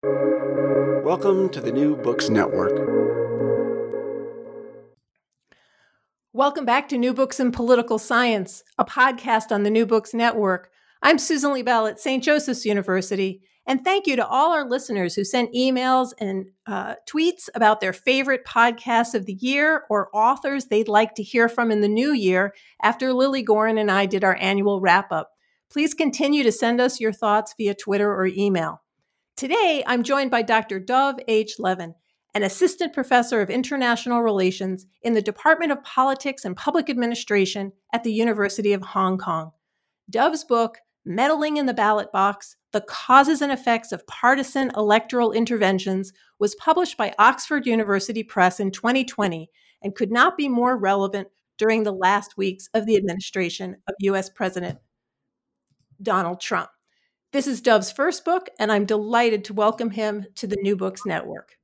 Welcome to the New Books Network. Welcome back to New Books in Political Science, a podcast on the New Books Network. I'm Susan Liebell at St. Joseph's University, and thank you to all our listeners who sent emails and uh, tweets about their favorite podcasts of the year or authors they'd like to hear from in the new year after Lilly Goren and I did our annual wrap up. Please continue to send us your thoughts via Twitter or email. Today, I'm joined by Dr. Dov H. Levin, an assistant professor of international relations in the Department of Politics and Public Administration at the University of Hong Kong. Dov's book, Meddling in the Ballot Box The Causes and Effects of Partisan Electoral Interventions, was published by Oxford University Press in 2020 and could not be more relevant during the last weeks of the administration of US President Donald Trump. This is Dov's first book, and I'm delighted to welcome him to the New Books Network.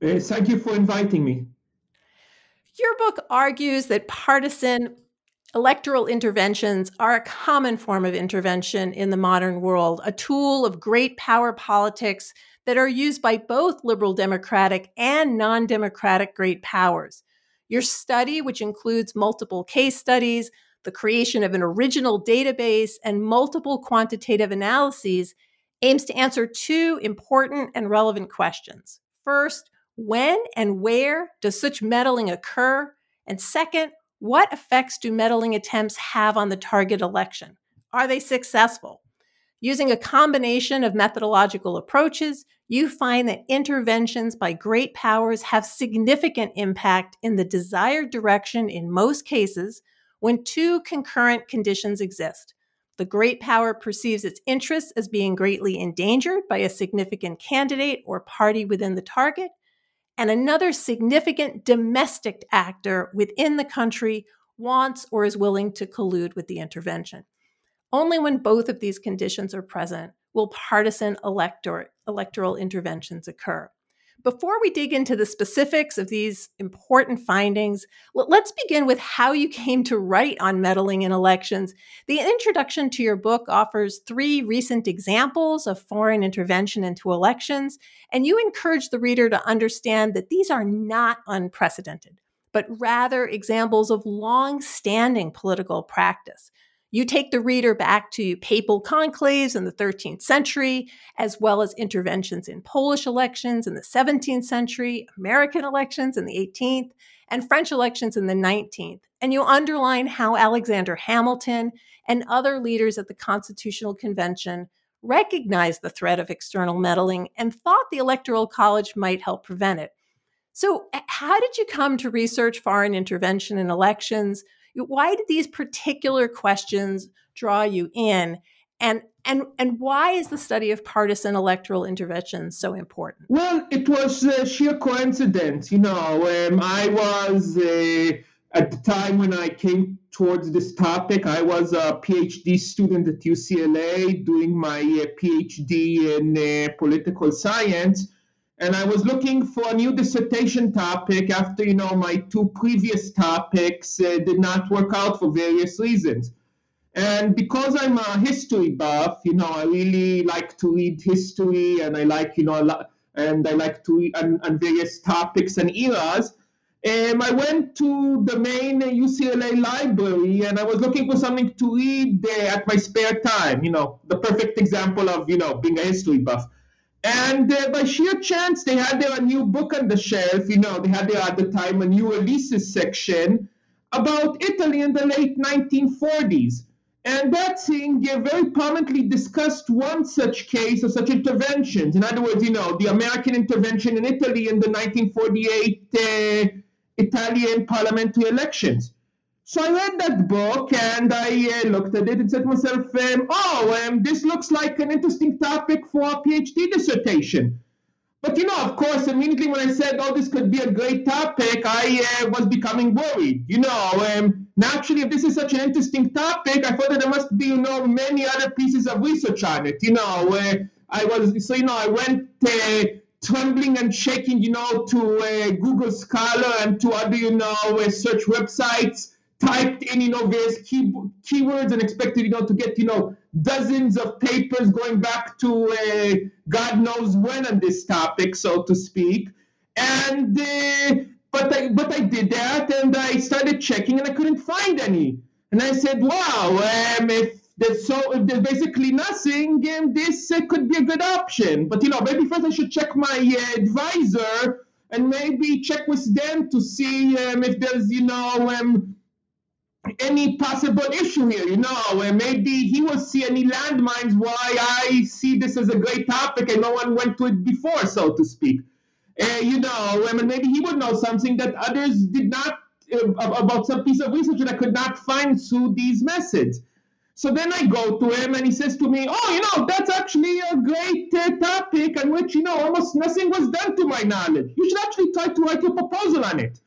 Uh, thank you for inviting me. Your book argues that partisan electoral interventions are a common form of intervention in the modern world, a tool of great power politics that are used by both liberal democratic and non democratic great powers. Your study, which includes multiple case studies, the creation of an original database, and multiple quantitative analyses, aims to answer two important and relevant questions. First, when and where does such meddling occur? And second, what effects do meddling attempts have on the target election? Are they successful? Using a combination of methodological approaches, you find that interventions by great powers have significant impact in the desired direction in most cases when two concurrent conditions exist. The great power perceives its interests as being greatly endangered by a significant candidate or party within the target, and another significant domestic actor within the country wants or is willing to collude with the intervention. Only when both of these conditions are present will partisan elector- electoral interventions occur. Before we dig into the specifics of these important findings, let's begin with how you came to write on meddling in elections. The introduction to your book offers three recent examples of foreign intervention into elections, and you encourage the reader to understand that these are not unprecedented, but rather examples of long standing political practice. You take the reader back to papal conclaves in the 13th century, as well as interventions in Polish elections in the 17th century, American elections in the 18th, and French elections in the 19th. And you underline how Alexander Hamilton and other leaders at the Constitutional Convention recognized the threat of external meddling and thought the Electoral College might help prevent it. So, how did you come to research foreign intervention in elections? Why did these particular questions draw you in? And and and why is the study of partisan electoral interventions so important? Well, it was uh, sheer coincidence. You know, um, I was uh, at the time when I came towards this topic, I was a PhD student at UCLA doing my uh, PhD in uh, political science and I was looking for a new dissertation topic after you know my two previous topics uh, did not work out for various reasons. And because I'm a history buff, you know, I really like to read history, and I like you know and I like to read on, on various topics and eras. Um, I went to the main UCLA library and I was looking for something to read there at my spare time. You know, the perfect example of you know being a history buff. And uh, by sheer chance, they had their new book on the shelf. You know, they had there at the time a new releases section about Italy in the late 1940s. And that thing uh, very prominently discussed one such case or such interventions. In other words, you know, the American intervention in Italy in the 1948 uh, Italian parliamentary elections. So I read that book and I uh, looked at it and said to myself, um, oh, um, this looks like an interesting topic for a PhD dissertation. But you know, of course, immediately when I said, oh, this could be a great topic, I uh, was becoming worried. You know, um, naturally, if this is such an interesting topic, I thought that there must be, you know, many other pieces of research on it. You know, uh, I was, so, you know, I went uh, trembling and shaking, you know, to uh, Google Scholar and to other, you know, uh, search websites typed in, you know, various key, keywords and expected, you know, to get, you know, dozens of papers going back to uh, God knows when on this topic, so to speak. And uh, but I but I did that, and I started checking, and I couldn't find any. And I said, "Wow, um, if there's so if there's basically nothing, um, this uh, could be a good option." But you know, maybe first I should check my uh, advisor and maybe check with them to see um, if there's you know um, any possible issue here. You know, and maybe he will see any landmines why I see this as a great topic and no one went to it before, so to speak. Uh, you know, I mean, maybe he would know something that others did not uh, about some piece of research that I could not find through these methods. So then I go to him and he says to me, Oh, you know, that's actually a great uh, topic on which, you know, almost nothing was done to my knowledge. You should actually try to write a proposal on it.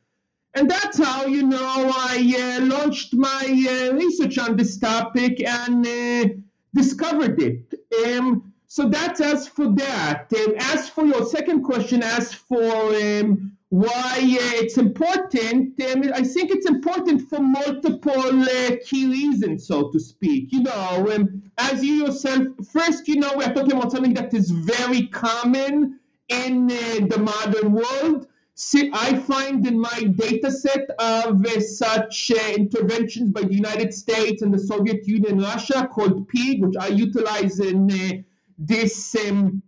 And that's how, you know, I uh, launched my uh, research on this topic and uh, discovered it. Um, so that's as for that. Um, as for your second question, as for um, why uh, it's important, um, I think it's important for multiple uh, key reasons, so to speak. You know, um, as you yourself, first, you know, we're talking about something that is very common in uh, the modern world. See, I find in my data set of uh, such uh, interventions by the United States and the Soviet Union Russia called PIG, which I utilize in uh, this um,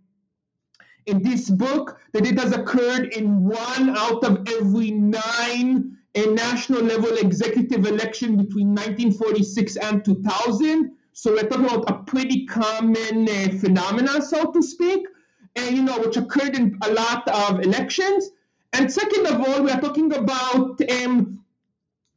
in this book that it has occurred in one out of every nine a national level executive election between 1946 and 2000. So we're talking about a pretty common uh, phenomenon, so to speak, and you know which occurred in a lot of elections. And second of all, we are talking about um,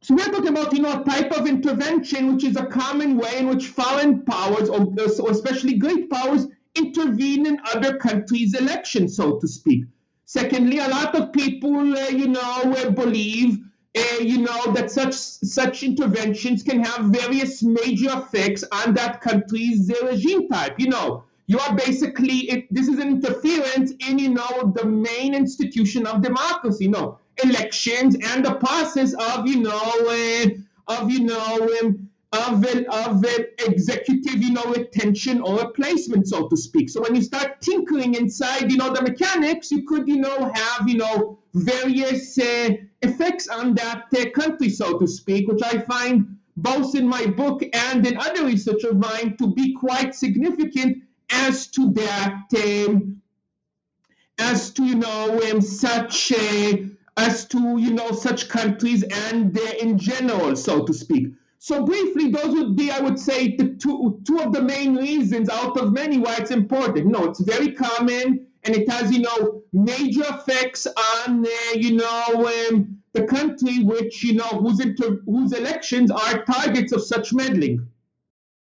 so we're talking about you know a type of intervention which is a common way in which foreign powers, or, or especially great powers, intervene in other countries' elections, so to speak. Secondly, a lot of people, uh, you know, uh, believe, uh, you know, that such such interventions can have various major effects on that country's regime type. You know, you are basically it, this is an interference in, you know, the main institution of democracy. Know, elections and the process of, you know, uh, of you know. Um, of an, of an executive, you know, retention or replacement, so to speak. So when you start tinkering inside, you know, the mechanics, you could, you know, have, you know, various uh, effects on that uh, country, so to speak, which I find both in my book and in other research of mine to be quite significant as to that, um, as to, you know, um, such, as to, you know, such countries and uh, in general, so to speak. So briefly, those would be, I would say, the two, two of the main reasons out of many why it's important. No, it's very common and it has, you know, major effects on, uh, you know, um, the country which, you know, whose, inter- whose elections are targets of such meddling.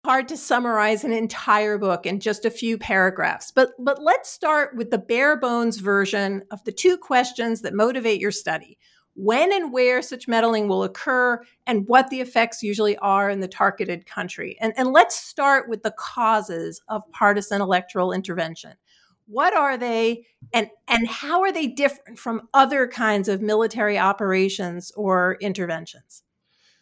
Hard to summarize an entire book in just a few paragraphs, but but let's start with the bare bones version of the two questions that motivate your study when and where such meddling will occur, and what the effects usually are in the targeted country. And, and let's start with the causes of partisan electoral intervention. What are they, and, and how are they different from other kinds of military operations or interventions?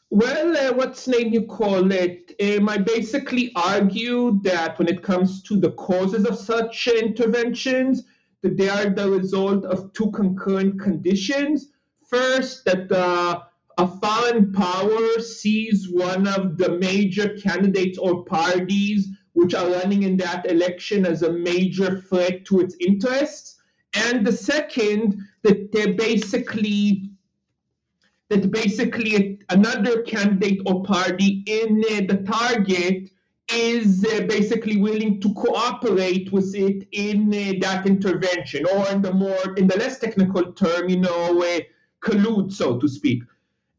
Well, uh, what's name you call it? Um, I basically argue that when it comes to the causes of such interventions, that they are the result of two concurrent conditions. First, that uh, a foreign power sees one of the major candidates or parties which are running in that election as a major threat to its interests. And the second, that they're basically that basically another candidate or party in uh, the target is uh, basically willing to cooperate with it in uh, that intervention, or in the more in the less technical term, you know, uh, collude, so to speak.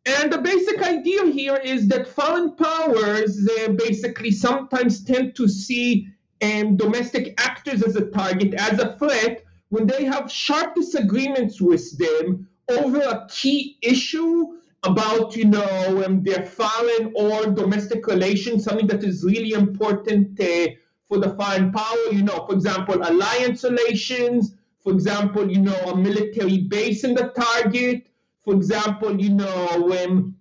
And the basic idea here is that foreign powers uh, basically sometimes tend to see um, domestic actors as a target, as a threat, when they have sharp disagreements with them over a key issue about, you know, um, their foreign or domestic relations, something that is really important uh, for the foreign power. You know, for example, alliance relations, for example, you know, a military base in the target. For example, you know, when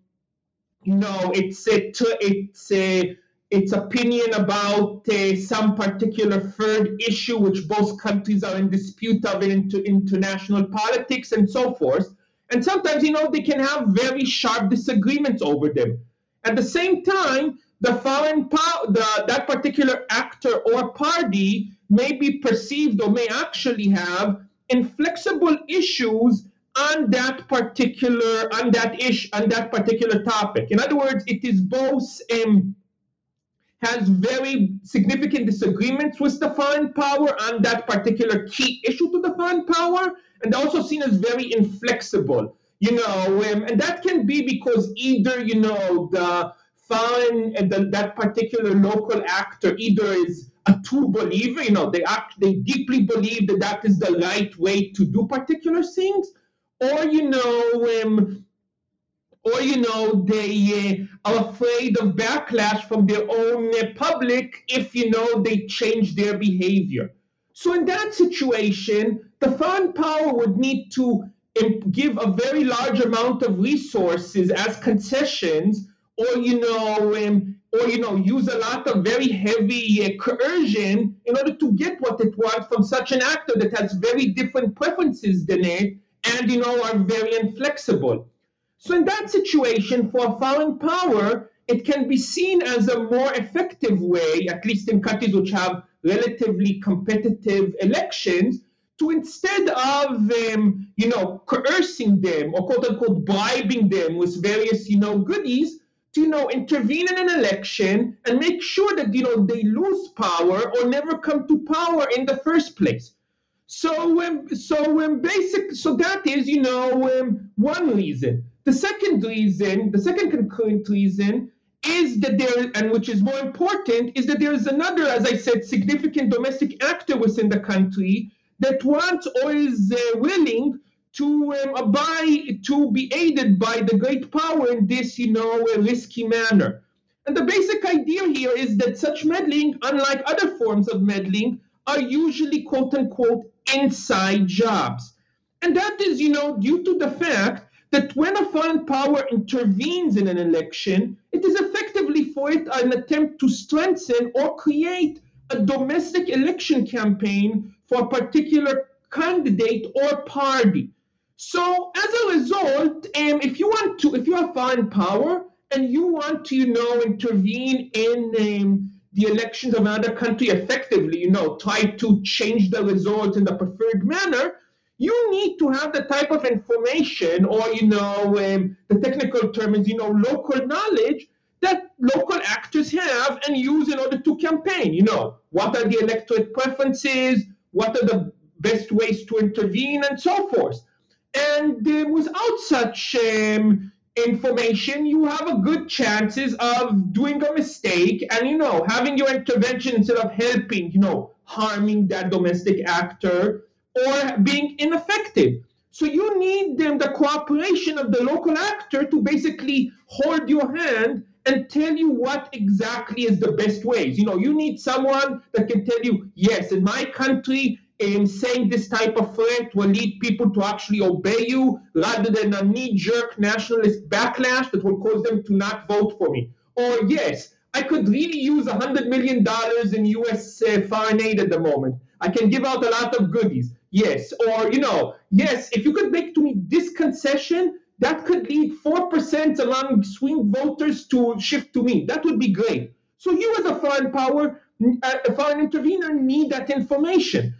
you know it's a it's a its opinion about uh, some particular third issue, which both countries are in dispute of in into international politics and so forth. And sometimes, you know, they can have very sharp disagreements over them. At the same time, the foreign power, the, that particular actor or party may be perceived or may actually have inflexible issues on that particular on that ish on that particular topic. In other words, it is both um, has very significant disagreements with the foreign power on that particular key issue to the foreign power, and also seen as very inflexible. You know, um, and that can be because either you know the foreign and the, that particular local actor either is a true believer, you know, they act, they deeply believe that that is the right way to do particular things, or you know, um, or you know they uh, are afraid of backlash from their own uh, public if you know they change their behavior. So in that situation, the foreign power would need to give a very large amount of resources as concessions, or you know, um, or you know, use a lot of very heavy uh, coercion in order to get what it wants from such an actor that has very different preferences than it, and you know, are very inflexible. So in that situation, for a foreign power, it can be seen as a more effective way, at least in countries which have relatively competitive elections, to instead of um, you know coercing them or quote unquote bribing them with various you know goodies, to you know intervene in an election and make sure that you know they lose power or never come to power in the first place. So um, so um, basic so that is you know um, one reason. The second reason, the second concurrent reason is that there, and which is more important, is that there is another, as I said, significant domestic actor within the country that wants or is uh, willing to um, abide, to be aided by the great power in this, you know, risky manner. And the basic idea here is that such meddling, unlike other forms of meddling, are usually quote unquote inside jobs. And that is, you know, due to the fact that when a foreign power intervenes in an election, it is effectively for it an attempt to strengthen or create a domestic election campaign for a particular candidate or party. So as a result, um, if you want to, if you have foreign power and you want to, you know, intervene in um, the elections of another country effectively, you know, try to change the results in the preferred manner, you need to have the type of information or you know um, the technical term is you know local knowledge local actors have and use in order to campaign you know. What are the electorate preferences? What are the best ways to intervene? And so forth. And uh, without such um, information you have a good chances of doing a mistake and you know having your intervention instead of helping you know harming that domestic actor or being ineffective. So you need them, the cooperation of the local actor to basically hold your hand and tell you what exactly is the best ways. You know, you need someone that can tell you, yes, in my country, in saying this type of threat will lead people to actually obey you rather than a knee-jerk nationalist backlash that will cause them to not vote for me. Or yes, I could really use $100 million in US uh, foreign aid at the moment. I can give out a lot of goodies. Yes. Or, you know, yes, if you could make to me this concession, that could lead 4% among swing voters to shift to me. That would be great. So you as a foreign power, a foreign intervener need that information.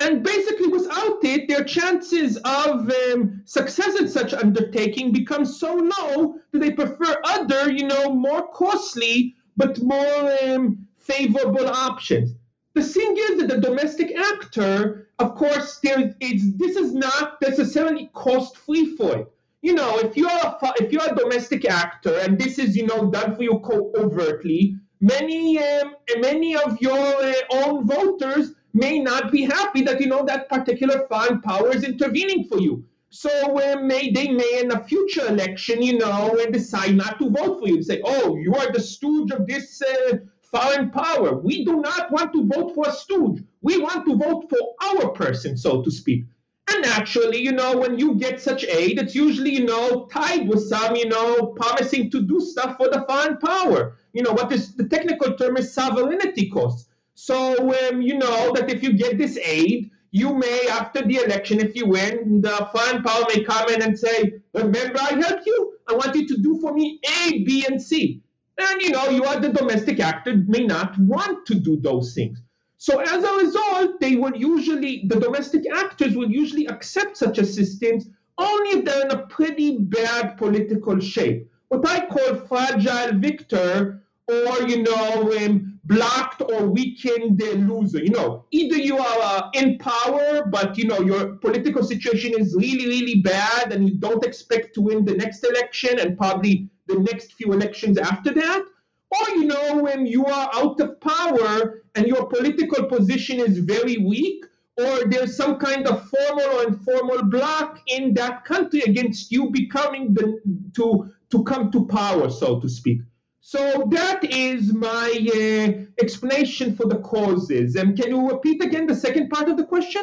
And basically, without it, their chances of um, success in such undertaking become so low that they prefer other, you know, more costly but more um, favorable options. The thing is that the domestic actor, of course, there it's this is not necessarily cost free for it. You know, if you're a, if you're a domestic actor and this is you know done for you covertly, many um, many of your uh, own voters may not be happy that you know that particular foreign power is intervening for you. So uh, may they may in a future election, you know, decide not to vote for you. Say, oh, you are the stooge of this uh, foreign power. We do not want to vote for a stooge. We want to vote for our person, so to speak. And actually, you know, when you get such aid, it's usually, you know, tied with some, you know, promising to do stuff for the foreign power. you know, what is the technical term is sovereignty costs. So, um, you know, that if you get this aid, you may, after the election, if you win, the foreign power may come in and say, remember I helped you? I want you to do for me A, B, and C. And, you know, you are the domestic actor, may not want to do those things. So as a result, they will usually, the domestic actors will usually accept such assistance only if they're in a pretty bad political shape. What I call fragile victor or, you know, um, blocked or weakened loser. You know, either you are uh, in power, but, you know, your political situation is really, really bad and you don't expect to win the next election and probably the next few elections after that. Or, you know, when you are out of power and your political position is very weak, or there's some kind of formal or informal block in that country against you becoming the to to come to power, so to speak. So that is my uh, explanation for the causes. And can you repeat again the second part of the question?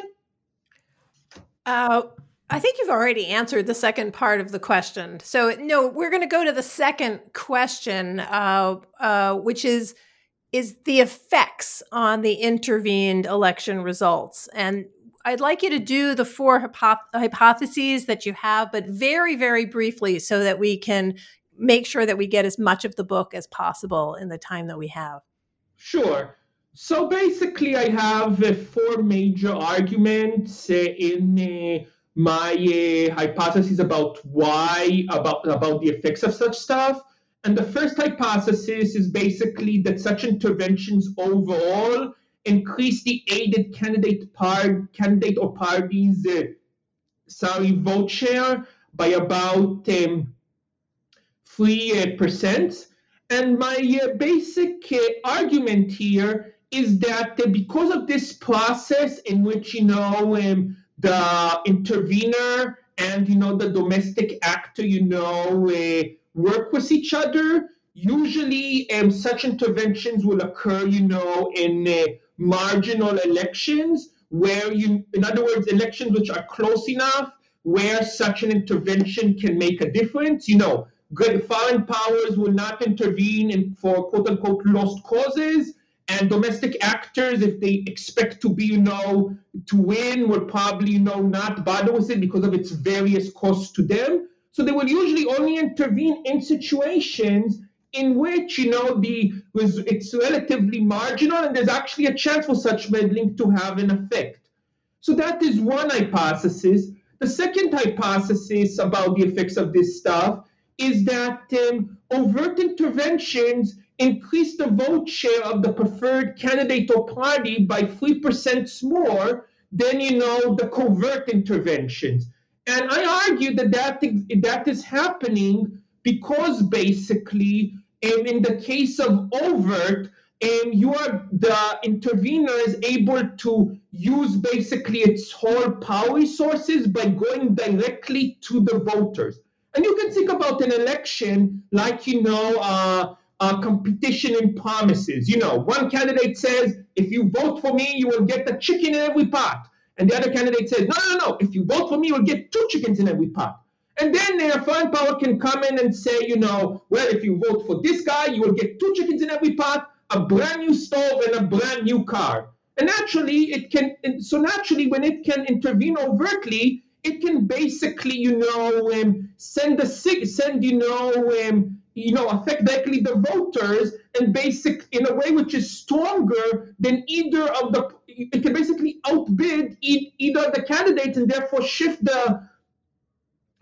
Uh, I think you've already answered the second part of the question. So no, we're going to go to the second question, uh, uh, which is is the effects on the intervened election results. And I'd like you to do the four hypo- hypotheses that you have, but very, very briefly, so that we can make sure that we get as much of the book as possible in the time that we have. Sure. So basically, I have uh, four major arguments uh, in uh, my uh, hypothesis about why about about the effects of such stuff. And the first hypothesis is basically that such interventions overall increase the aided candidate part candidate or parties uh, sorry vote share by about um, three uh, percent. And my uh, basic uh, argument here is that because of this process in which you know um, the intervener and you know the domestic actor you know uh, work with each other. Usually um, such interventions will occur you know in uh, marginal elections where you in other words elections which are close enough where such an intervention can make a difference. You know good foreign powers will not intervene in, for quote unquote lost causes and domestic actors, if they expect to be, you know, to win, will probably, you know, not bother with it because of its various costs to them. So they will usually only intervene in situations in which, you know, the it's relatively marginal and there's actually a chance for such meddling to have an effect. So that is one hypothesis. The second hypothesis about the effects of this stuff is that um, overt interventions increase the vote share of the preferred candidate or party by 3% more than you know the covert interventions. And i argue that that, that is happening because basically um, in the case of overt and you are the intervener is able to use basically its whole power resources by going directly to the voters. And you can think about an election like you know uh, uh, competition in promises. You know, one candidate says, if you vote for me, you will get a chicken in every pot. And the other candidate says, no, no, no, if you vote for me, you'll get two chickens in every pot. And then their foreign power can come in and say, you know, well, if you vote for this guy, you will get two chickens in every pot, a brand new stove, and a brand new car. And naturally, it can, so naturally, when it can intervene overtly, it can basically, you know, um, send a send, you know, um, you know, affect directly the voters and basic in a way which is stronger than either of the. It can basically outbid either of the candidates and therefore shift the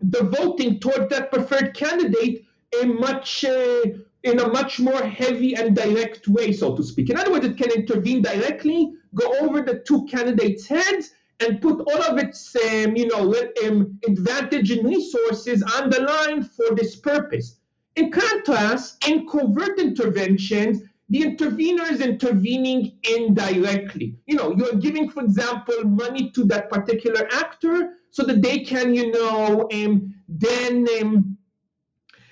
the voting toward that preferred candidate a much uh, in a much more heavy and direct way, so to speak. In other words, it can intervene directly, go over the two candidates' heads, and put all of its um, you know um, advantage and resources on the line for this purpose. In contrast, in covert interventions, the intervener is intervening indirectly. You know, you're giving, for example, money to that particular actor so that they can, you know, um, then um,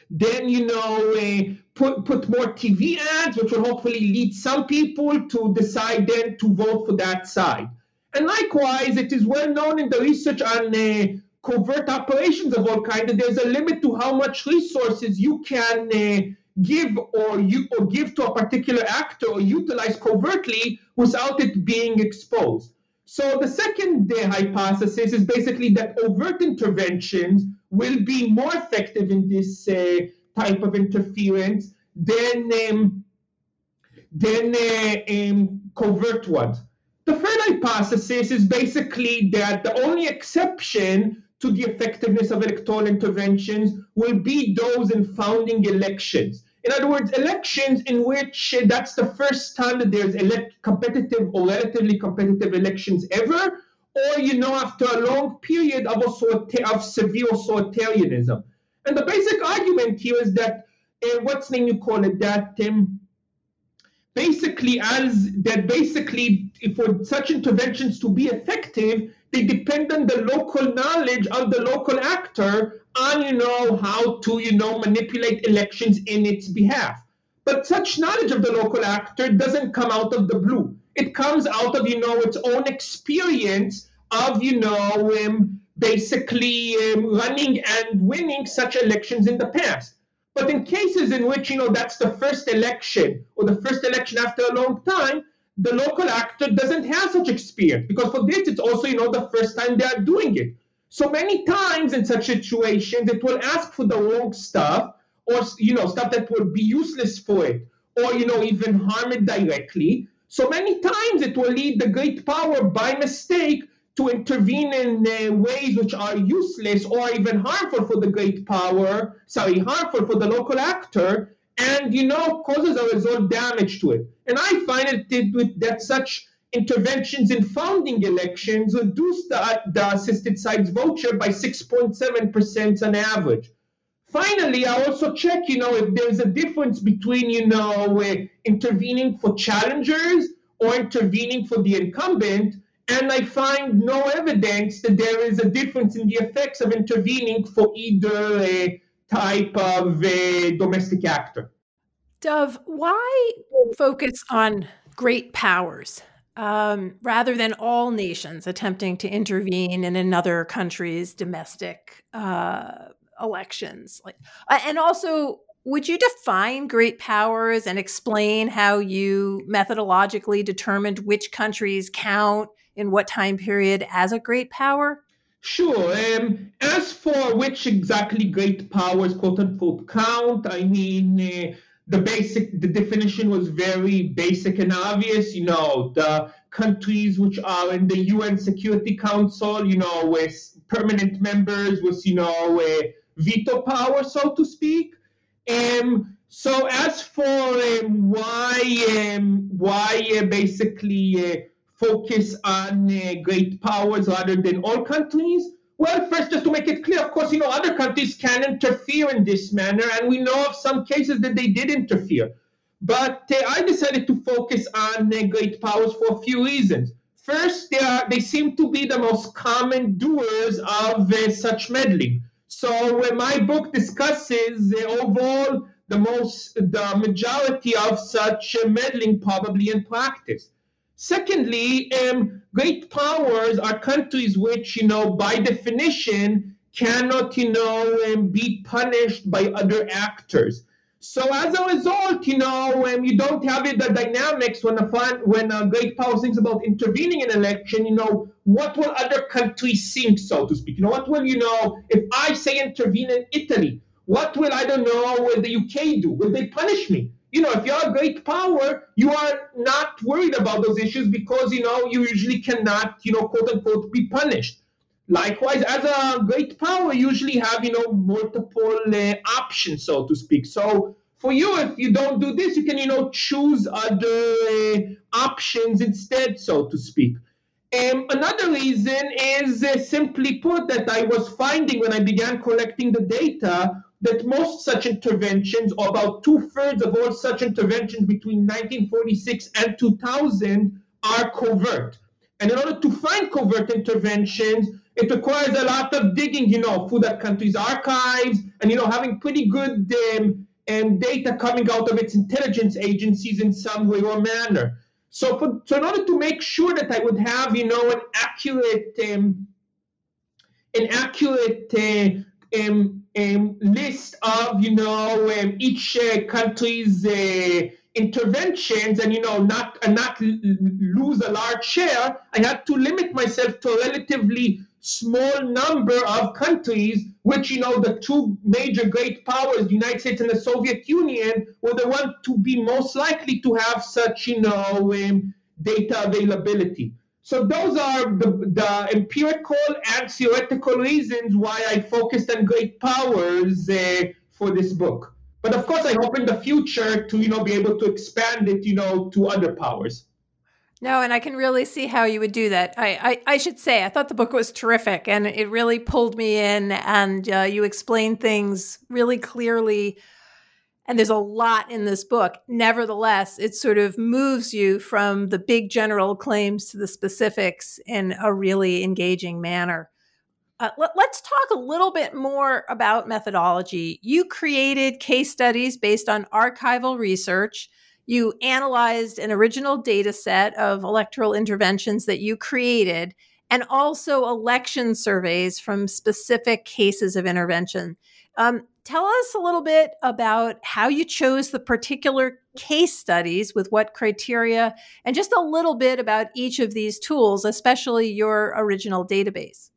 then you know uh, put put more TV ads, which will hopefully lead some people to decide then to vote for that side. And likewise, it is well known in the research on uh, covert operations of all kinds, there's a limit to how much resources you can uh, give or you or give to a particular actor or utilize covertly without it being exposed. So the second uh, hypothesis is basically that overt interventions will be more effective in this uh, type of interference than um, than uh, um, covert ones. The third hypothesis is basically that the only exception to the effectiveness of electoral interventions will be those in founding elections. In other words, elections in which uh, that's the first time that there's elect- competitive or relatively competitive elections ever, or you know, after a long period of, of severe authoritarianism. And the basic argument here is that uh, what's name you call it that um, basically as that basically for such interventions to be effective, they depend on the local knowledge of the local actor on you know how to you know manipulate elections in its behalf. But such knowledge of the local actor doesn't come out of the blue. It comes out of you know its own experience of you know um, basically um, running and winning such elections in the past. But in cases in which you know that's the first election or the first election after a long time the local actor doesn't have such experience because for this it's also you know the first time they are doing it so many times in such situations it will ask for the wrong stuff or you know stuff that will be useless for it or you know even harm it directly so many times it will lead the great power by mistake to intervene in uh, ways which are useless or even harmful for the great power sorry harmful for the local actor and you know causes a result damage to it. And I find it with that such interventions in founding elections reduce the, the assisted sites vote share by 6.7% on average. Finally, I also check, you know, if there's a difference between, you know, uh, intervening for challengers or intervening for the incumbent, and I find no evidence that there is a difference in the effects of intervening for either a type of a domestic actor. Dov, why focus on great powers um, rather than all nations attempting to intervene in another country's domestic uh, elections? Like, and also, would you define great powers and explain how you methodologically determined which countries count in what time period as a great power? Sure. Um, as for which exactly great powers, quote unquote, count, I mean, uh, the basic, the definition was very basic and obvious. You know, the countries which are in the UN Security Council, you know, with permanent members, with you know, veto power, so to speak. Um, so as for um, why um, why uh, basically uh, focus on uh, great powers rather than all countries? Well, first, just to make it clear, of course, you know, other countries can interfere in this manner, and we know of some cases that they did interfere. But uh, I decided to focus on uh, great powers for a few reasons. First, they, are, they seem to be the most common doers of uh, such meddling. So, my book discusses overall the most, the majority of such meddling probably in practice. Secondly, um, great powers are countries which, you know, by definition, cannot, you know, um, be punished by other actors. So as a result, you know, um, you don't have it, the dynamics when a fun, when a great power thinks about intervening in an election. You know, what will other countries think, so to speak? You know, what will you know if I say intervene in Italy? What will I don't know? Will the UK do? Will they punish me? You know, if you're a great power, you are not worried about those issues because, you know, you usually cannot, you know, quote unquote, be punished. Likewise, as a great power, you usually have, you know, multiple uh, options, so to speak. So for you, if you don't do this, you can, you know, choose other uh, options instead, so to speak. Um, another reason is uh, simply put that I was finding when I began collecting the data that most such interventions, or about two thirds of all such interventions between 1946 and 2000, are covert. And in order to find covert interventions, it requires a lot of digging, you know, through that country's archives and, you know, having pretty good um, um, data coming out of its intelligence agencies in some way or manner. So, for, so in order to make sure that I would have, you know, an accurate, um, an accurate uh, um, um, list of you know um, each uh, country's uh, interventions and you know not and not lose a large share i had to limit myself to a relatively small number of countries which you know the two major great powers the united states and the soviet union were the ones to be most likely to have such you know um, data availability so those are the, the empirical and theoretical reasons why i focused on great powers uh, for this book but of course, I hope in the future to you know be able to expand it you know to other powers. No, and I can really see how you would do that. I, I, I should say, I thought the book was terrific and it really pulled me in, and uh, you explained things really clearly. And there's a lot in this book. Nevertheless, it sort of moves you from the big general claims to the specifics in a really engaging manner. Uh, let, us talk a little bit more about methodology. You created case studies based on archival research. You analyzed an original data set of electoral interventions that you created, and also election surveys from specific cases of intervention. Um, tell us a little bit about how you chose the particular case studies with what criteria, and just a little bit about each of these tools, especially your original database.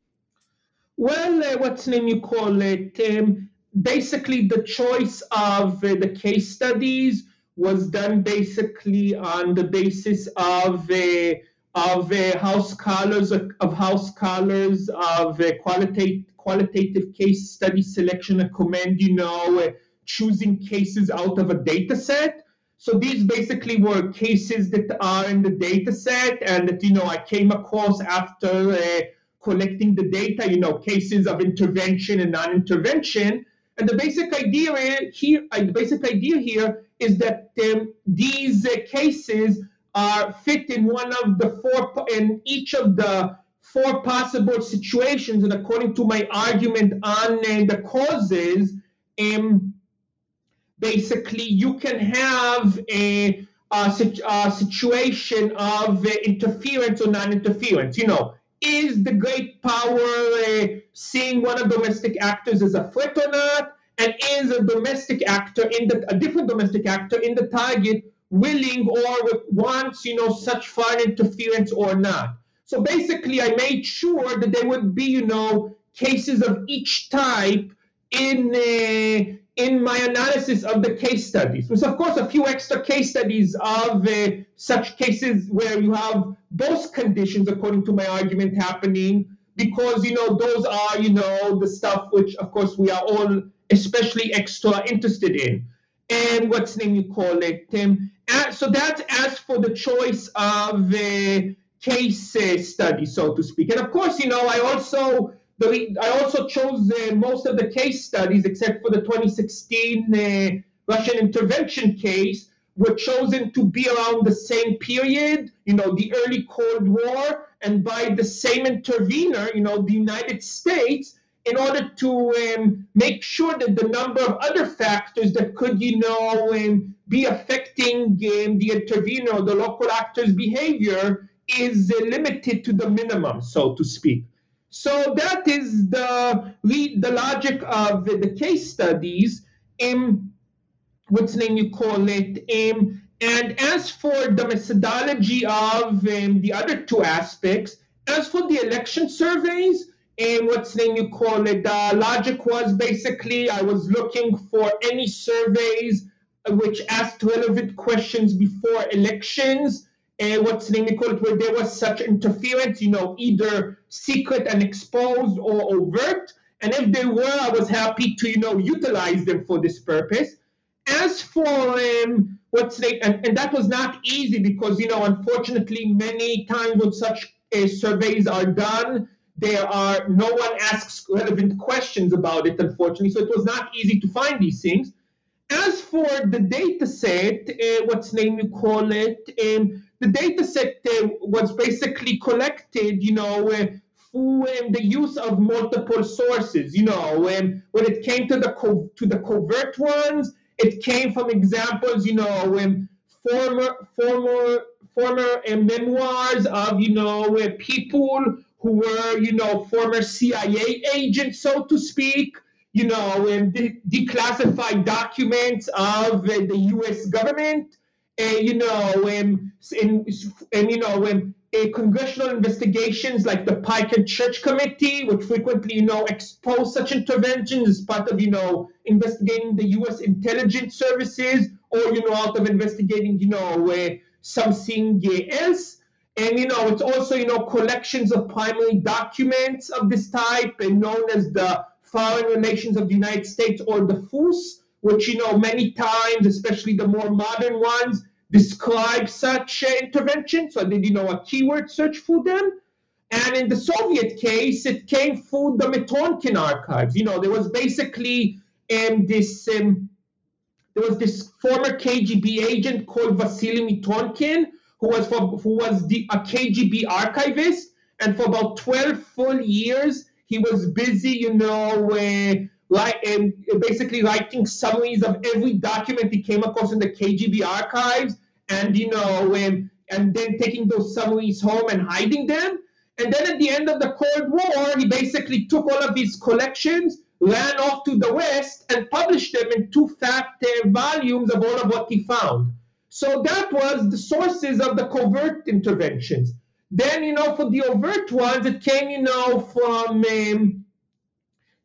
Well, uh, what's name you call it? Um, basically, the choice of uh, the case studies was done basically on the basis of uh, of uh, how scholars of, how scholars of uh, qualitative qualitative case study selection recommend, you know, uh, choosing cases out of a data set. So these basically were cases that are in the data set and that, you know, I came across after uh, collecting the data, you know, cases of intervention and non-intervention. And the basic idea here, uh, the basic idea here is that um, these uh, cases are fit in one of the four, in each of the four possible situations. And according to my argument on uh, the causes, um, basically you can have a, a, a situation of uh, interference or non-interference. You know, is the great power uh, seeing one of domestic actors as a threat or not? And is a domestic actor in the a different domestic actor in the target willing or wants you know such foreign interference or not? So basically, I made sure that there would be you know cases of each type in uh, in my analysis of the case studies. With of course a few extra case studies of uh, such cases where you have both conditions, according to my argument, happening because you know those are you know the stuff which of course we are all especially extra interested in. And what's name you call it, Tim? So that's as for the choice of uh, case uh, study, so to speak. And of course, you know, I also the, I also chose uh, most of the case studies, except for the 2016 uh, Russian intervention case, were chosen to be around the same period, you know, the early Cold War, and by the same intervener, you know, the United States, in order to um, make sure that the number of other factors that could, you know, um, be affecting um, the intervener or the local actor's behavior is limited to the minimum, so to speak. So that is the the logic of the case studies. Um, what's name you call it? Um, and as for the methodology of um, the other two aspects, as for the election surveys, and what's name you call it, the logic was basically I was looking for any surveys which asked relevant questions before elections and what's the name you call it, where there was such interference, you know, either secret and exposed or overt. And if they were, I was happy to, you know, utilize them for this purpose. As for um, what's the, and, and that was not easy because, you know, unfortunately, many times when such uh, surveys are done, there are no one asks relevant questions about it, unfortunately. So it was not easy to find these things. As for the data set, uh, what's name you call it, um, the data set uh, was basically collected, you know, uh, through um, the use of multiple sources. You know, um, when it came to the to the covert ones, it came from examples, you know, um, former former former uh, memoirs of you know uh, people who were you know former CIA agents, so to speak. you know, de- declassified documents of uh, the U.S. government, you know, um, in, and you know, um, congressional investigations like the Pike and Church Committee, which frequently, you know, expose such interventions as part of, you know, investigating the U.S. intelligence services, or you know, out of investigating, you know, uh, something else. And you know, it's also you know collections of primary documents of this type, and known as the Foreign Relations of the United States or the FOOS, which you know many times, especially the more modern ones, describe such uh, interventions. So I did you know a keyword search for them. And in the Soviet case, it came through the Mitrokhin archives. You know, there was basically um, this um, there was this former KGB agent called Vasily Mitrokhin who was for, who was the, a KGB archivist, and for about 12 full years he was busy, you know, uh, like and basically writing summaries of every document he came across in the KGB archives, and you know, um, and then taking those summaries home and hiding them. And then at the end of the Cold War, he basically took all of these collections, ran off to the West, and published them in two fat uh, volumes of all of what he found. So that was the sources of the covert interventions. Then, you know, for the overt ones, it came, you know, from um,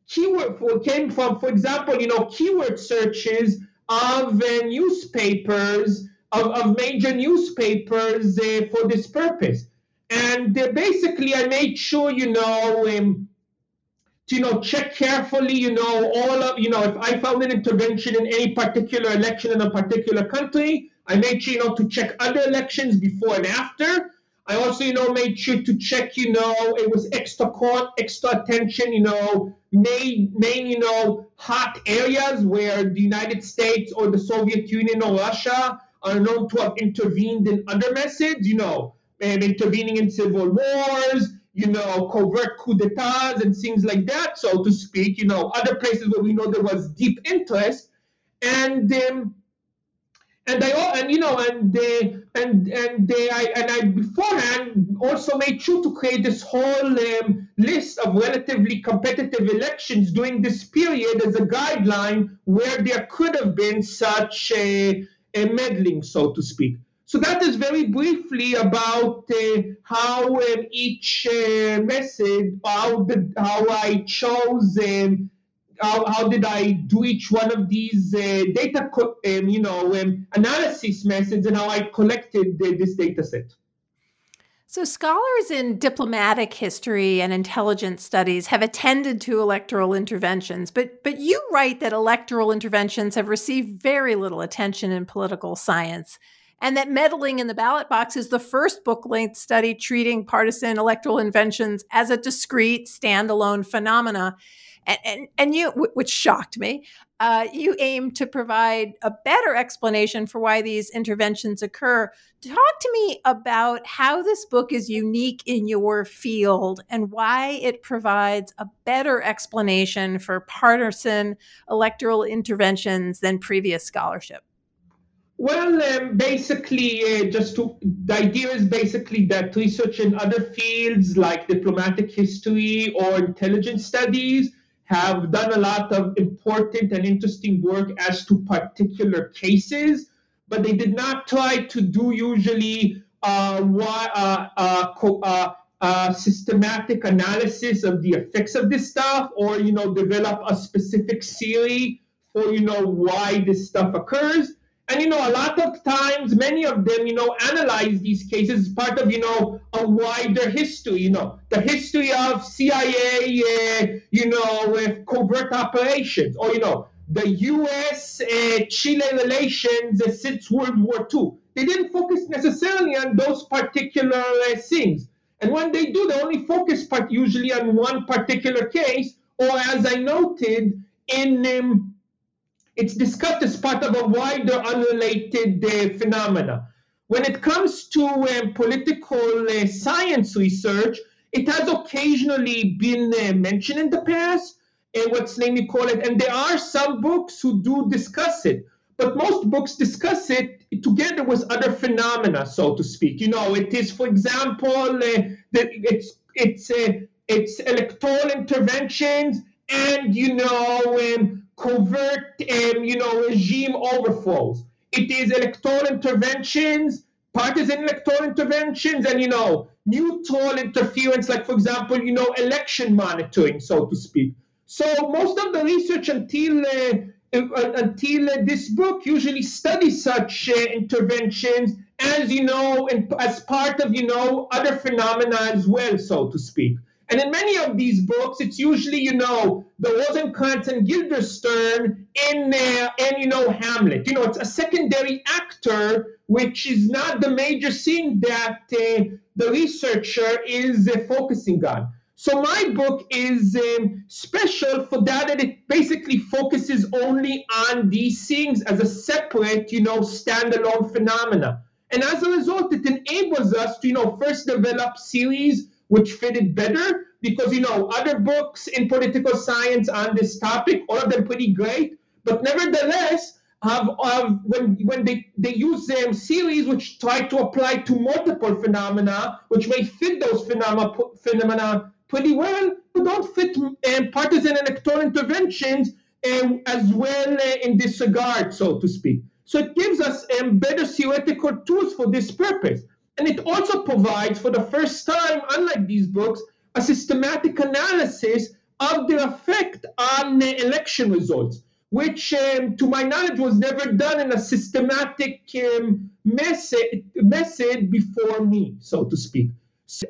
keyword, for, came from, for example, you know, keyword searches of uh, newspapers, of, of major newspapers uh, for this purpose. And uh, basically, I made sure, you know, um, to, you know, check carefully, you know, all of, you know, if I found an intervention in any particular election in a particular country, I made sure, you know, to check other elections before and after. I also, you know, made sure to check, you know, it was extra court, extra attention, you know, main, main, you know, hot areas where the United States or the Soviet Union or Russia are known to have intervened in other methods, you know, intervening in civil wars, you know, covert coup d'etats and things like that, so to speak, you know, other places where we know there was deep interest. And um, and I and you know and they and and they I and I beforehand also made sure to create this whole um, list of relatively competitive elections during this period as a guideline where there could have been such a, a meddling, so to speak. So that is very briefly about uh, how um, each uh, message, how the, how I chose um, how, how did I do each one of these uh, data, co- um, you know, um, analysis methods and how I collected this data set. So, scholars in diplomatic history and intelligence studies have attended to electoral interventions, but, but you write that electoral interventions have received very little attention in political science, and that meddling in the ballot box is the first book length study treating partisan electoral interventions as a discrete, standalone phenomena and and, and you which shocked me uh, you aim to provide a better explanation for why these interventions occur. Talk to me about how this book is unique in your field and why it provides a better explanation for partisan electoral interventions than previous scholarship. Well, um, basically, uh, just to, the idea is basically that research in other fields like diplomatic history or intelligence studies have done a lot of important and interesting work as to particular cases, but they did not try to do usually uh, uh, uh, uh, uh, systematic analysis of the effects of this stuff or you know develop a specific theory for you know why this stuff occurs and you know, a lot of times, many of them, you know, analyze these cases as part of, you know, a wider history. You know, the history of CIA, uh, you know, with covert operations, or you know, the U.S.-Chile uh, relations uh, since World War II. They didn't focus necessarily on those particular uh, things, and when they do, they only focus part usually on one particular case, or as I noted in. Um, it's discussed as part of a wider unrelated uh, phenomena. When it comes to um, political uh, science research, it has occasionally been uh, mentioned in the past, uh, what's name you call it, and there are some books who do discuss it. But most books discuss it together with other phenomena, so to speak. You know, it is, for example, uh, it's it's it's electoral interventions and, you know, um, covert, um, you know, regime overthrows. It is electoral interventions, partisan electoral interventions, and, you know, neutral interference, like, for example, you know, election monitoring, so to speak. So most of the research until uh, uh until uh, this book usually studies such uh, interventions as you know, in, as part of you know other phenomena as well, so to speak. And in many of these books, it's usually, you know, the Rosencrantz and Guildenstern in there, and, you know, Hamlet. You know, it's a secondary actor, which is not the major scene that uh, the researcher is uh, focusing on. So my book is um, special for that, that it basically focuses only on these things as a separate, you know, standalone phenomena. And as a result, it enables us to, you know, first develop series which fitted better because, you know, other books in political science on this topic, all of them pretty great, but nevertheless, have, have when when they, they use them series which try to apply to multiple phenomena, which may fit those phenomena, phenomena pretty well, but don't fit um, partisan electoral interventions um, as well uh, in this regard, so to speak. So it gives us um, better theoretical tools for this purpose. And it also provides, for the first time, unlike these books, a systematic analysis of the effect on the election results, which, um, to my knowledge, was never done in a systematic um, method, before me, so to speak.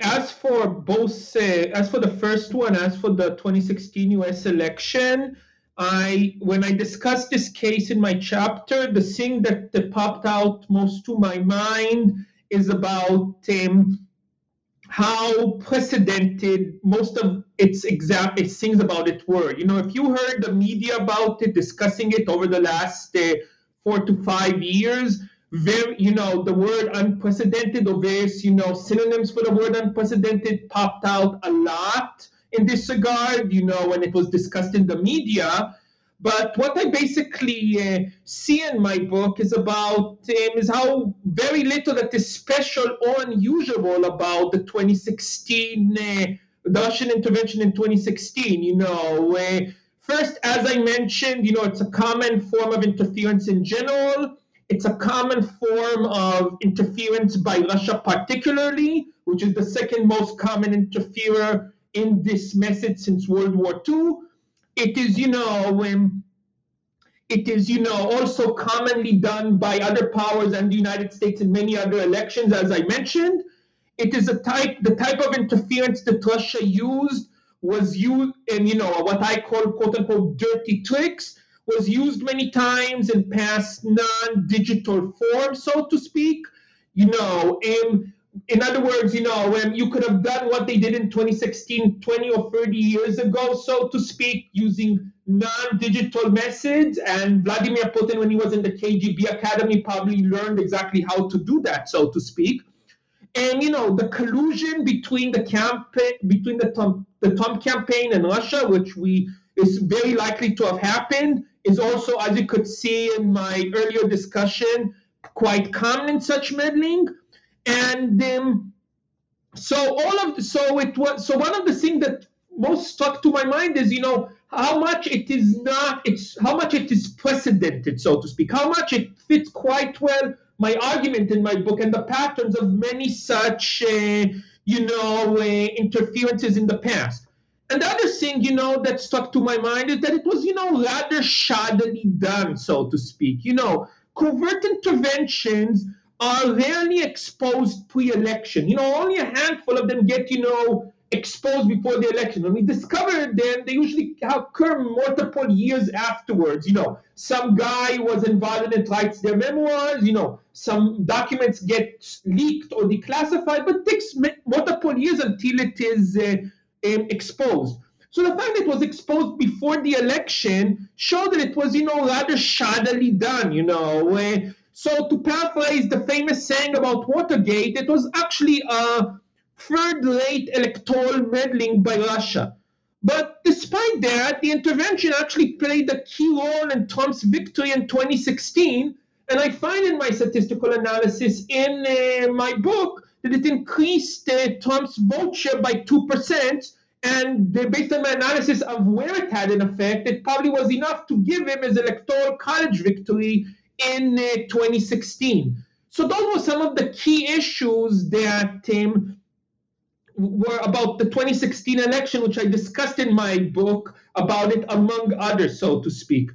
As for both, uh, as for the first one, as for the 2016 U.S. election, I when I discussed this case in my chapter, the thing that, that popped out most to my mind is about um, how precedented most of its exact its things about it were. You know, if you heard the media about it, discussing it over the last uh, four to five years, very, you know, the word unprecedented or various, you know, synonyms for the word unprecedented popped out a lot in this regard, you know, when it was discussed in the media. But what I basically uh, see in my book is about um, is how very little that is special or unusual about the 2016 uh, Russian intervention in 2016. You know, uh, first as I mentioned, you know, it's a common form of interference in general. It's a common form of interference by Russia, particularly, which is the second most common interferer in this method since World War II. It is, you know, it is, you know, also commonly done by other powers and the United States in many other elections, as I mentioned. It is a type, the type of interference that Russia used was used in, you know, what I call quote unquote dirty tricks, was used many times in past non-digital forms, so to speak. You know, in in other words, you know, when you could have done what they did in 2016, 20 or 30 years ago, so to speak, using non-digital methods. And Vladimir Putin, when he was in the KGB academy, probably learned exactly how to do that, so to speak. And you know, the collusion between the campaign, between the Trump, the Trump campaign and Russia, which we is very likely to have happened, is also, as you could see in my earlier discussion, quite common in such meddling and um, so all of so it was so one of the things that most stuck to my mind is you know how much it is not it's how much it is precedented so to speak. How much it fits quite well my argument in my book and the patterns of many such uh, you know uh, interferences in the past. And the other thing you know that stuck to my mind is that it was you know rather shoddily done so to speak. You know covert interventions are rarely exposed pre-election. You know, only a handful of them get, you know, exposed before the election. When we discover them, they usually occur multiple years afterwards. You know, some guy was involved and writes their memoirs. You know, some documents get leaked or declassified, but takes multiple years until it is uh, um, exposed. So the fact that it was exposed before the election showed that it was, you know, rather shoddily done. You know, uh, so to paraphrase the famous saying about Watergate, it was actually a third-rate electoral meddling by Russia. But despite that, the intervention actually played a key role in Trump's victory in 2016. And I find in my statistical analysis in uh, my book that it increased uh, Trump's vote share by 2%. And based on my analysis of where it had an effect, it probably was enough to give him his electoral college victory in uh, 2016. So those were some of the key issues that um, were about the 2016 election, which I discussed in my book about it, among others, so to speak.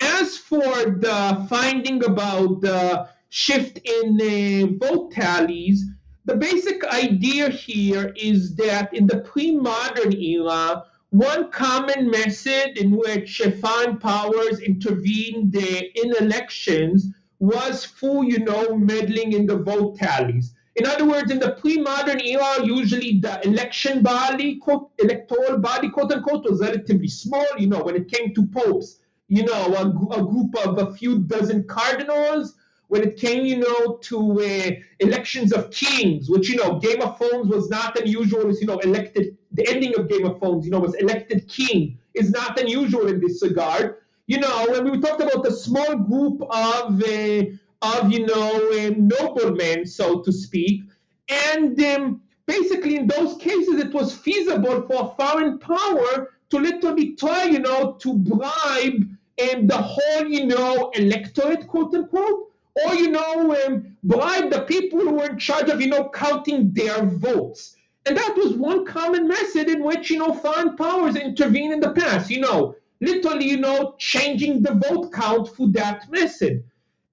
As for the finding about the shift in uh, vote tallies, the basic idea here is that in the pre-modern era, one common method in which foreign powers intervened in elections was full, you know, meddling in the vote tallies. In other words, in the pre-modern era, usually the election body, quote, electoral body, quote unquote, was relatively small. You know, when it came to popes, you know, a, a group of a few dozen cardinals. When it came, you know, to uh, elections of kings, which you know, Game of Thrones was not unusual. As you know, elected the ending of Game of Thrones, you know, was elected king is not unusual in this regard. You know, when we talked about the small group of uh, of you know um, noblemen, so to speak, and um, basically in those cases it was feasible for a foreign power to literally try, you know, to bribe um, the whole, you know, electorate, quote unquote, or you know, um, bribe the people who were in charge of, you know, counting their votes. And that was one common method in which, you know, foreign powers intervene in the past. You know, literally, you know, changing the vote count for that method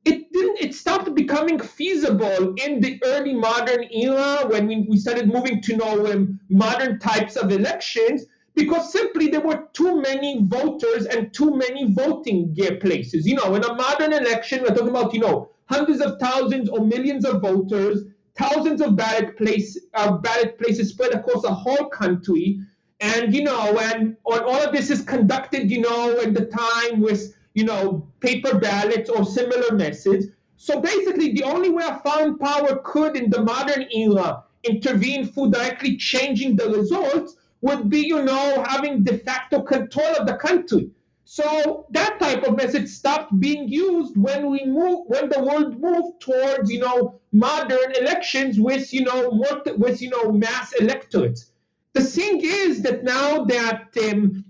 it didn't it stopped becoming feasible in the early modern era when we, we started moving to know um, modern types of elections because simply there were too many voters and too many voting places you know in a modern election we're talking about you know hundreds of thousands or millions of voters thousands of ballot place uh, ballot places spread across the whole country and you know when all of this is conducted you know at the time with you know, paper ballots or similar methods. So basically, the only way a foreign power could, in the modern era, intervene for directly changing the results would be, you know, having de facto control of the country. So that type of message stopped being used when we move, when the world moved towards, you know, modern elections with, you know, with, you know, mass electorates. The thing is that now that um,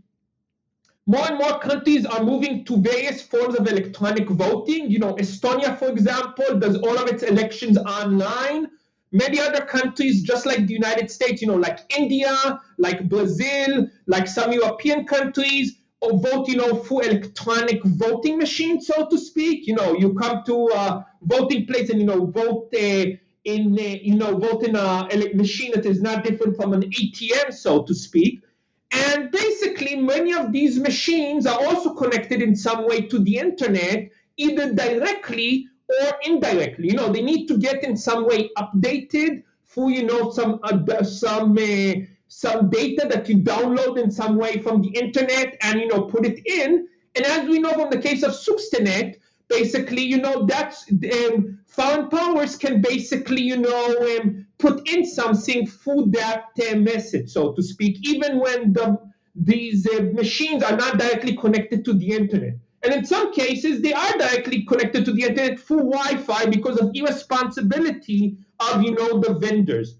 more and more countries are moving to various forms of electronic voting. You know, Estonia, for example, does all of its elections online. Many other countries, just like the United States, you know, like India, like Brazil, like some European countries, or vote, you know, through electronic voting machine, so to speak. You know, you come to a voting place and you know vote uh, in, uh, you know, vote in a machine that is not different from an ATM, so to speak. And basically, many of these machines are also connected in some way to the internet, either directly or indirectly. You know, they need to get in some way updated for you know some uh, some uh, some data that you download in some way from the internet and you know put it in. And as we know from the case of Stuxnet, basically, you know, that's um, foreign powers can basically, you know, um, put in something for that uh, message, so to speak, even when the, these uh, machines are not directly connected to the internet. And in some cases, they are directly connected to the internet through Wi-Fi because of irresponsibility of, you know, the vendors.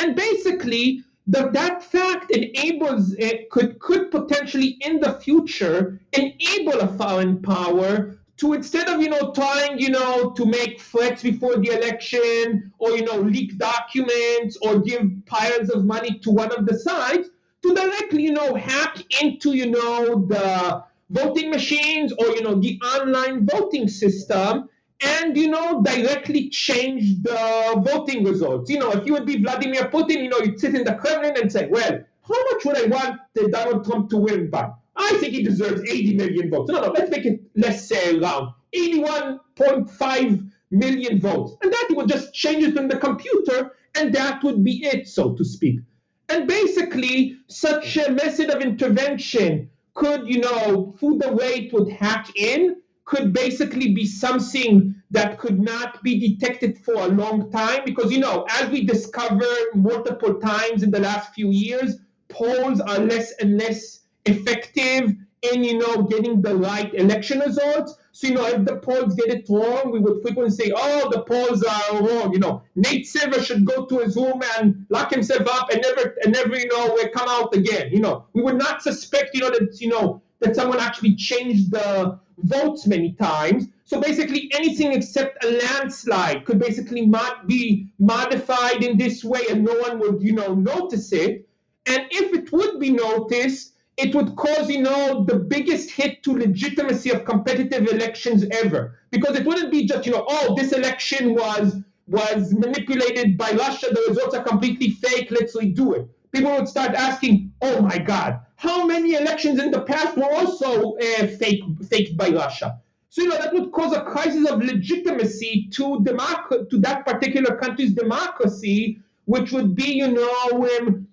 And basically, the, that fact enables it could could potentially in the future enable a foreign power to instead of you know trying you know to make threats before the election or you know leak documents or give piles of money to one of the sides to directly you know hack into you know the voting machines or you know the online voting system and you know directly change the voting results. You know, if you would be Vladimir Putin, you know, you'd sit in the Kremlin and say, well, how much would I want Donald Trump to win by? I think he deserves 80 million votes. No, no, let's make it let's say around 81.5 million votes. And that would just change it in the computer, and that would be it, so to speak. And basically, such a method of intervention could, you know, through the way it would hack in, could basically be something that could not be detected for a long time because you know as we discovered multiple times in the last few years polls are less and less effective in you know getting the right election results So, you know, if the polls get it wrong, we would frequently say, oh, the polls are wrong. You know, Nate Silver should go to his room and lock himself up and never, and never, you know, come out again. You know, we would not suspect, you know, that, you know, that someone actually changed the votes many times. So basically, anything except a landslide could basically mod- be modified in this way, and no one would, you know, notice it. And if it would be noticed, it would cause, you know, the biggest hit to legitimacy of competitive elections ever. Because it wouldn't be just, you know, oh, this election was was manipulated by Russia, the results are completely fake, let's redo it. People would start asking, oh my God, how many elections in the past were also uh, fake, faked by Russia? So, you know, that would cause a crisis of legitimacy to, democ- to that particular country's democracy, which would be, you know, um,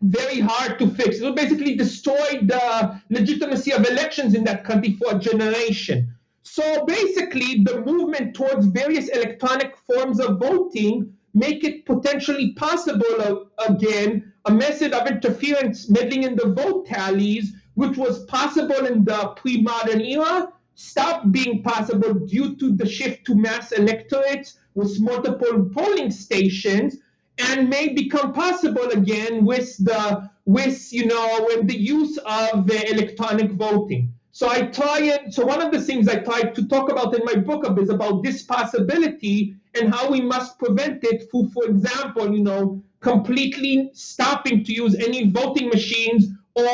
very hard to fix. It would basically destroy the legitimacy of elections in that country for a generation. So basically, the movement towards various electronic forms of voting make it potentially possible again a method of interference meddling in the vote tallies, which was possible in the pre-modern era, stopped being possible due to the shift to mass electorates with multiple polling stations and may become possible again with the with you know with the use of uh, electronic voting. So I try so one of the things I try to talk about in my book is about this possibility and how we must prevent it through, for example, you know, completely stopping to use any voting machines or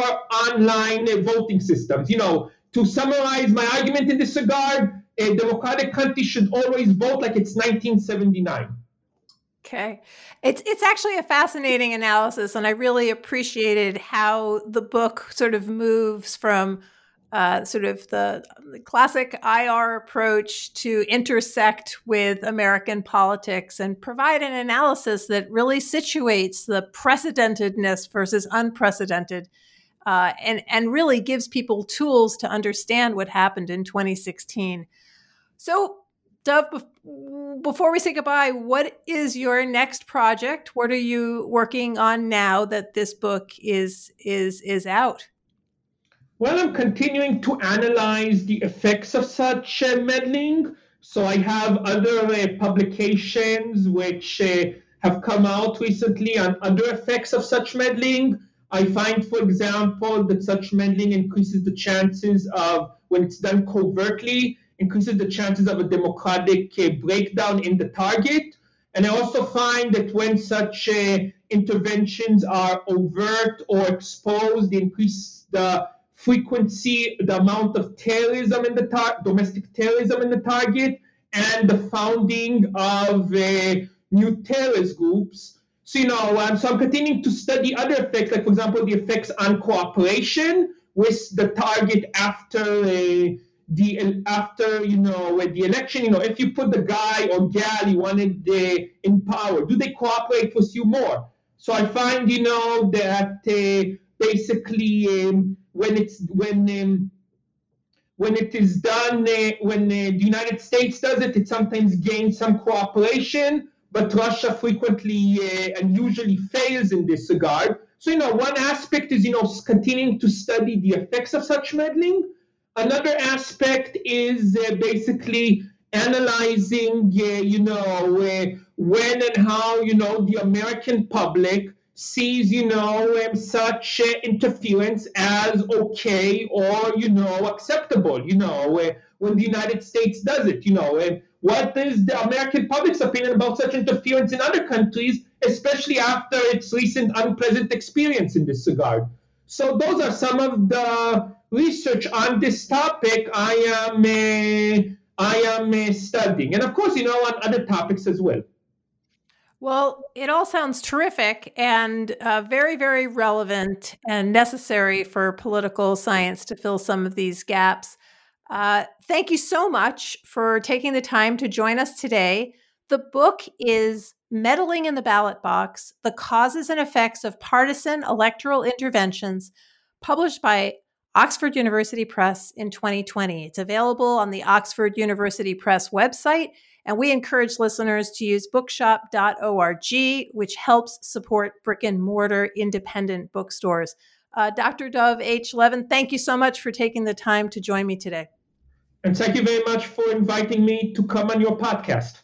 online voting systems. You know, to summarize my argument in this regard, a democratic country should always vote like it's 1979. Okay. It's it's actually a fascinating analysis and I really appreciated how the book sort of moves from uh, sort of the, classic IR approach to intersect with American politics and provide an analysis that really situates the precedentedness versus unprecedented uh, and, and really gives people tools to understand what happened in 2016. So, Dov, before we say goodbye, what is your next project? What are you working on now that this book is is is out? Well, I'm continuing to analyze the effects of such uh, meddling. So I have other uh, publications which uh, have come out recently on other effects of such meddling. I find, for example, that such meddling increases the chances of, when it's done covertly, increases the chances of a democratic uh, breakdown in the target. And I also find that when such uh, interventions are overt or exposed, they increase the frequency, the amount of terrorism in the tar- domestic terrorism in the target, and the founding of uh, new terrorist groups. So, you know, um, so I'm continuing to study other effects, like, for example, the effects on cooperation with the target after uh, the after you know with the election you know if you put the guy or gal you wanted uh, in power do they cooperate with you more so i find you know that uh, basically um, when it's when um, when it is done uh, when uh, the united states does it it sometimes gains some cooperation but russia frequently uh, and usually fails in this regard. So you know one aspect is you know continuing to study the effects of such meddling. Another aspect is uh, basically analyzing, uh, you know, uh, when and how, you know, the American public sees, you know, um, such uh, interference as okay or, you know, acceptable, you know, uh, when the United States does it, you know. And what is the American public's opinion about such interference in other countries, especially after its recent unpleasant experience in this regard? So those are some of the research on this topic I am uh, I am uh, studying, and of course, you know, on other topics as well. Well, it all sounds terrific and uh, very, very relevant and necessary for political science to fill some of these gaps. Uh, thank you so much for taking the time to join us today. The book is Meddling in the Ballot Box The Causes and Effects of Partisan Electoral Interventions, published by Oxford University Press in 2020. It's available on the Oxford University Press website, and we encourage listeners to use bookshop.org, which helps support brick and mortar independent bookstores. Uh, Dr. Dov H. Levin, thank you so much for taking the time to join me today. And thank you very much for inviting me to come on your podcast.